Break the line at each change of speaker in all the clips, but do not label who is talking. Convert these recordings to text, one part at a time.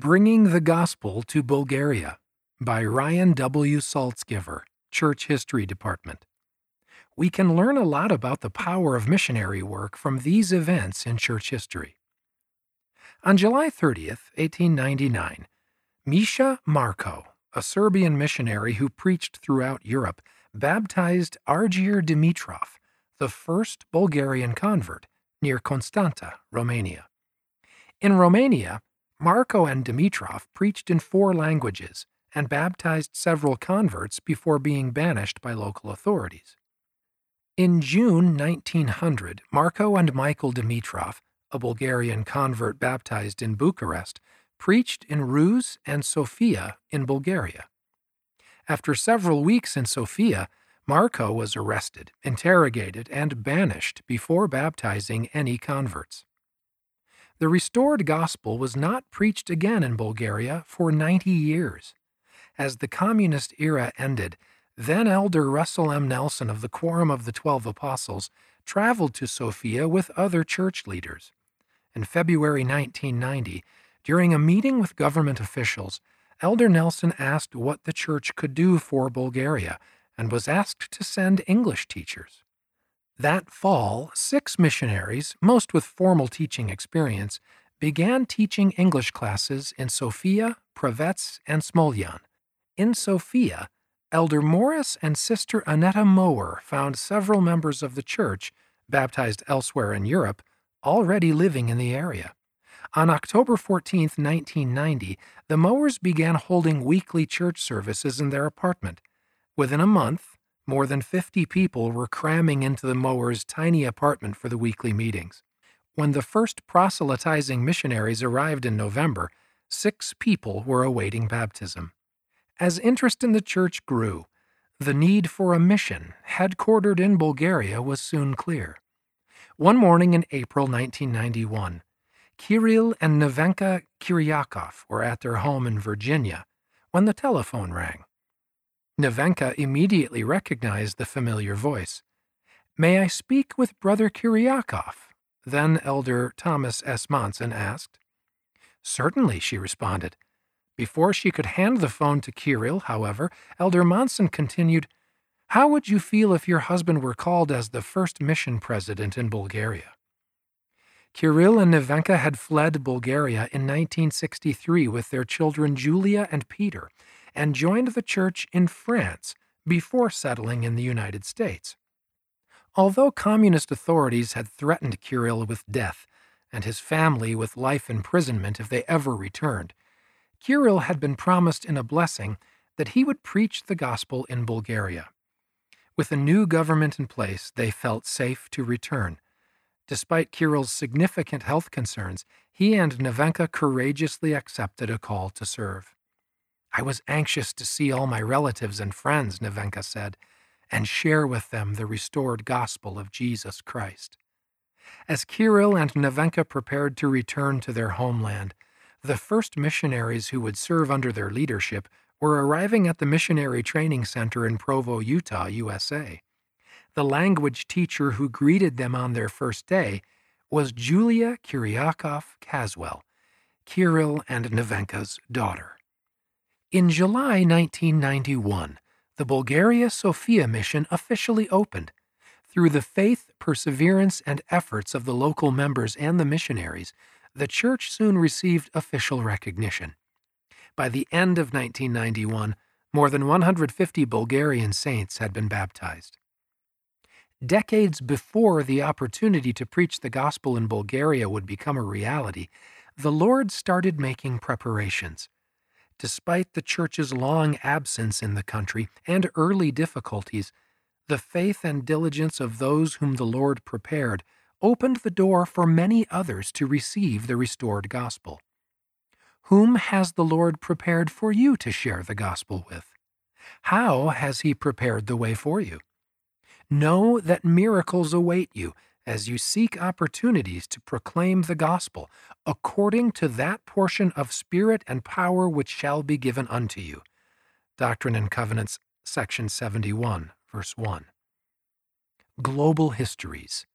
Bringing the Gospel to Bulgaria by Ryan W. Saltzgiver, Church History Department. We can learn a lot about the power of missionary work from these events in church history. On July 30th, 1899, Mischa Markow, a Serbian missionary who preached throughout Europe, baptized Argir Dimitrov, the first Bulgarian convert, near Constanta, Romania. In Romania, Markow and Dimitrov preached in four languages and baptized several converts before being banished by local authorities. In June 1900, Markow and Michael Dimitrov, a Bulgarian convert baptized in Bucharest, preached in Ruse and Sofia in Bulgaria. After several weeks in Sofia, Markow was arrested, interrogated, and banished before baptizing any converts. The restored gospel was not preached again in Bulgaria for 90 years. As the communist era ended, then Elder Russell M. Nelson of the Quorum of the Twelve Apostles traveled to Sofia with other church leaders. In February 1990, during a meeting with government officials, Elder Nelson asked what the church could do for Bulgaria and was asked to send English teachers. That fall, six missionaries, most with formal teaching experience, began teaching English classes in Sofia, Pravets, and Smolyan. In Sofia, Elder Morris and Sister Annetta Mower found several members of the church, baptized elsewhere in Europe, already living in the area. On October 14, 1990, the Mowers began holding weekly church services in their apartment. Within a month, more than 50 people were cramming into the Mowers' tiny apartment for the weekly meetings. When the first proselytizing missionaries arrived in November, six people were awaiting baptism. As interest in the church grew, the need for a mission, headquartered in Bulgaria, was soon clear. One morning in April 1991, Kirill and Nevenka Kiryakov were at their home in Virginia when the telephone rang. Nevenka immediately recognized the familiar voice. May I speak with Brother Kiryakov? Then Elder Thomas S. Monson asked. Certainly, she responded. Before she could hand the phone to Kirill, however, Elder Monson continued, How would you feel if your husband were called as the first mission president in Bulgaria? Kirill and Nevenka had fled Bulgaria in 1963 with their children Julia and Peter and joined the church in France before settling in the United States. Although communist authorities had threatened Kirill with death and his family with life imprisonment if they ever returned, Kirill had been promised in a blessing that he would preach the gospel in Bulgaria. With a new government in place, they felt safe to return. Despite Kirill's significant health concerns, he and Nevenka courageously accepted a call to serve. I was anxious to see all my relatives and friends, Nevenka said, and share with them the restored gospel of Jesus Christ. As Kirill and Nevenka prepared to return to their homeland, the first missionaries who would serve under their leadership were arriving at the Missionary Training Center in Provo, Utah, USA. The language teacher who greeted them on their first day was Julia Kiryakov Caswell, Kirill and Nevenka's daughter. In July 1991, the Bulgaria Sofia mission officially opened. Through the faith, perseverance, and efforts of the local members and the missionaries, the church soon received official recognition. By the end of 1991, more than 150 Bulgarian saints had been baptized. Decades before the opportunity to preach the gospel in Bulgaria would become a reality, the Lord started making preparations. Despite the church's long absence in the country and early difficulties, the faith and diligence of those whom the Lord prepared opened the door for many others to receive the restored gospel. Whom has the Lord prepared for you to share the gospel with? How has He prepared the way for you? Know that miracles await you as you seek opportunities to proclaim the gospel according to that portion of spirit and power which shall be given unto you. Doctrine and Covenants, section 71, verse 1. Global Histories.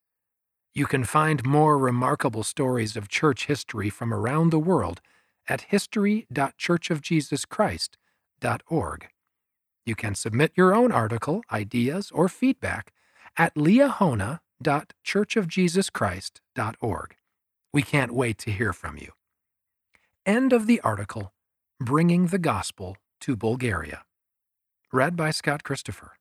You can find more remarkable stories of church history from around the world at history.churchofjesuschrist.org. You can submit your own article, ideas, or feedback at liahona.churchofjesuschrist.org. We can't wait to hear from you. End of the article Bringing the Gospel to Bulgaria. Read by Scott Christopher.